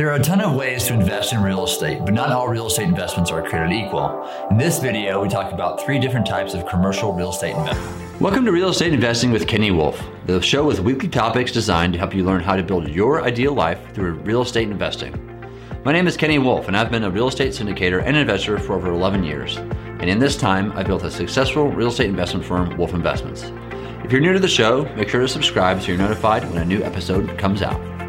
There are a ton of ways to invest in real estate, but not all real estate investments are created equal. In this video, we talk about three different types of commercial real estate investment. Welcome to Real Estate Investing with Kenny Wolf, the show with weekly topics designed to help you learn how to build your ideal life through real estate investing. My name is Kenny Wolf, and I've been a real estate syndicator and investor for over 11 years. And in this time, I've built a successful real estate investment firm, Wolf Investments. If you're new to the show, make sure to subscribe so you're notified when a new episode comes out.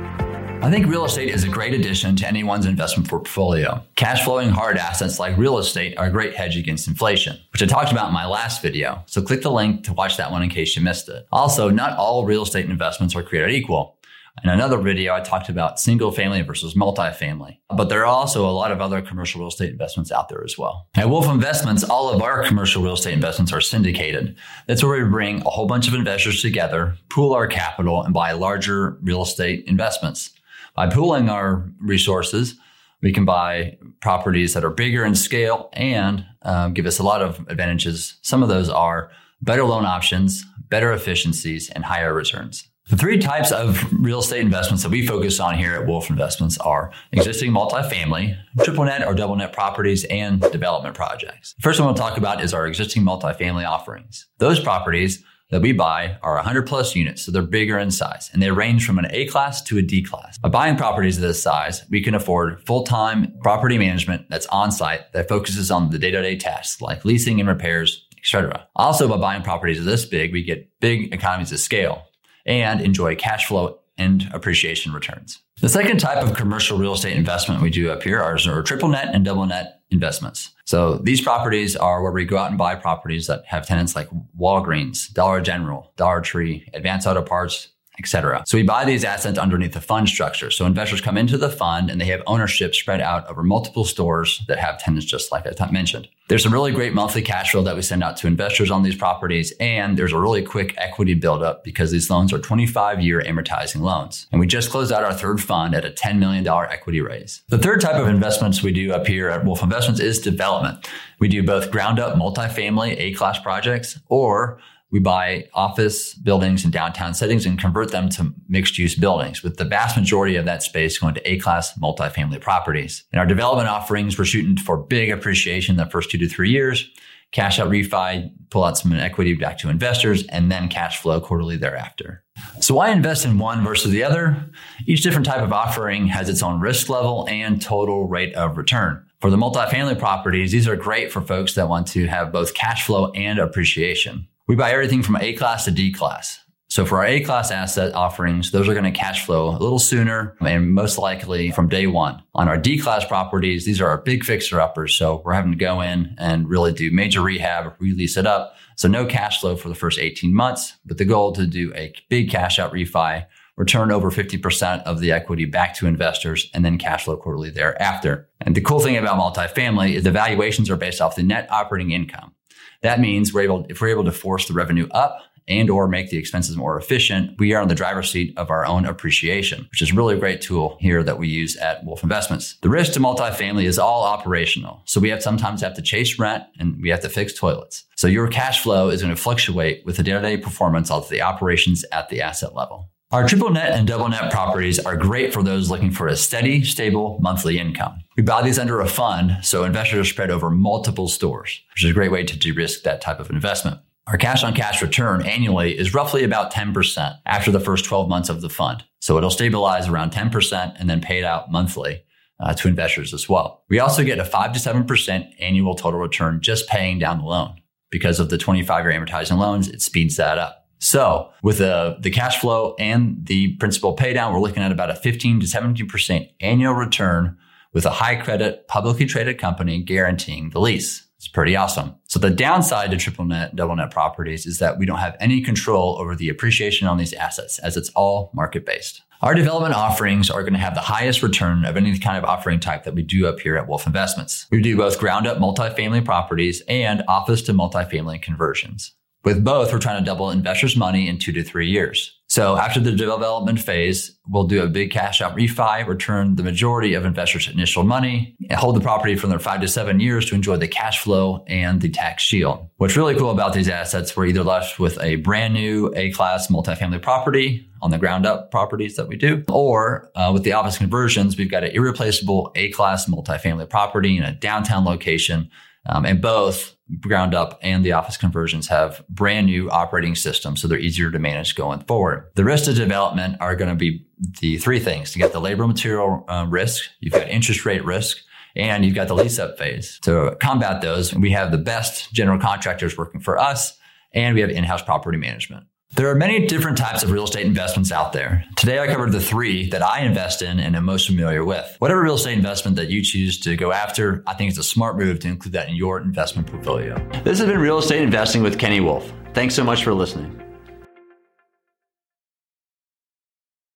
I think real estate is a great addition to anyone's investment portfolio. Cash flowing hard assets like real estate are a great hedge against inflation, which I talked about in my last video. So click the link to watch that one in case you missed it. Also, not all real estate investments are created equal. In another video, I talked about single family versus multifamily, but there are also a lot of other commercial real estate investments out there as well. At Wolf Investments, all of our commercial real estate investments are syndicated. That's where we bring a whole bunch of investors together, pool our capital, and buy larger real estate investments. By pooling our resources, we can buy properties that are bigger in scale and um, give us a lot of advantages. Some of those are better loan options, better efficiencies, and higher returns. The three types of real estate investments that we focus on here at Wolf Investments are existing multifamily, triple net or double net properties, and development projects. The first one we'll talk about is our existing multifamily offerings. Those properties that we buy are 100 plus units, so they're bigger in size, and they range from an A class to a D class. By buying properties of this size, we can afford full-time property management that's on-site that focuses on the day-to-day tasks like leasing and repairs, etc. Also, by buying properties of this big, we get big economies of scale and enjoy cash flow and appreciation returns. The second type of commercial real estate investment we do up here are triple net and double net investments. So these properties are where we go out and buy properties that have tenants like Walgreens, Dollar General, Dollar Tree, Advance Auto Parts, etc. So we buy these assets underneath the fund structure. So investors come into the fund and they have ownership spread out over multiple stores that have tenants just like I mentioned. There's a really great monthly cash flow that we send out to investors on these properties and there's a really quick equity buildup because these loans are 25 year amortizing loans. And we just closed out our third fund at a $10 million equity raise. The third type of investments we do up here at Wolf Investments is development. We do both ground up multifamily A class projects or we buy office buildings in downtown settings and convert them to mixed use buildings, with the vast majority of that space going to A class multifamily properties. In our development offerings, we're shooting for big appreciation the first two to three years, cash out refi, pull out some equity back to investors, and then cash flow quarterly thereafter. So why invest in one versus the other? Each different type of offering has its own risk level and total rate of return. For the multifamily properties, these are great for folks that want to have both cash flow and appreciation. We buy everything from A class to D class. So for our A class asset offerings, those are going to cash flow a little sooner and most likely from day one. On our D class properties, these are our big fixer uppers. So we're having to go in and really do major rehab, release it up. So no cash flow for the first 18 months, but the goal to do a big cash out refi, return over 50% of the equity back to investors and then cash flow quarterly thereafter. And the cool thing about multifamily is the valuations are based off the net operating income. That means we're able, if we're able to force the revenue up and or make the expenses more efficient, we are on the driver's seat of our own appreciation, which is really a great tool here that we use at Wolf Investments. The risk to multifamily is all operational. So we have sometimes have to chase rent and we have to fix toilets. So your cash flow is going to fluctuate with the day-to-day performance of the operations at the asset level. Our triple net and double net properties are great for those looking for a steady, stable monthly income. We buy these under a fund, so investors are spread over multiple stores, which is a great way to de-risk that type of investment. Our cash on cash return annually is roughly about 10% after the first 12 months of the fund. So it'll stabilize around 10% and then pay it out monthly uh, to investors as well. We also get a 5 to 7% annual total return just paying down the loan. Because of the 25 year amortizing loans, it speeds that up. So with the, the cash flow and the principal paydown, we're looking at about a 15 to 17% annual return with a high credit publicly traded company guaranteeing the lease. It's pretty awesome. So the downside to triple net, double net properties is that we don't have any control over the appreciation on these assets as it's all market based. Our development offerings are going to have the highest return of any kind of offering type that we do up here at Wolf Investments. We do both ground up multifamily properties and office to multifamily conversions. With both, we're trying to double investors' money in two to three years. So after the development phase, we'll do a big cash out refi, return the majority of investors' initial money, and hold the property for their five to seven years to enjoy the cash flow and the tax shield. What's really cool about these assets, we're either left with a brand new A-class multifamily property on the ground up properties that we do, or uh, with the office conversions, we've got an irreplaceable A-class multifamily property in a downtown location um, and both ground up and the office conversions have brand new operating systems, so they're easier to manage going forward. The risks of development are going to be the three things. You got the labor material uh, risk, you've got interest rate risk, and you've got the lease up phase. To combat those, we have the best general contractors working for us, and we have in-house property management. There are many different types of real estate investments out there. Today, I covered the three that I invest in and am most familiar with. Whatever real estate investment that you choose to go after, I think it's a smart move to include that in your investment portfolio. This has been Real Estate Investing with Kenny Wolf. Thanks so much for listening.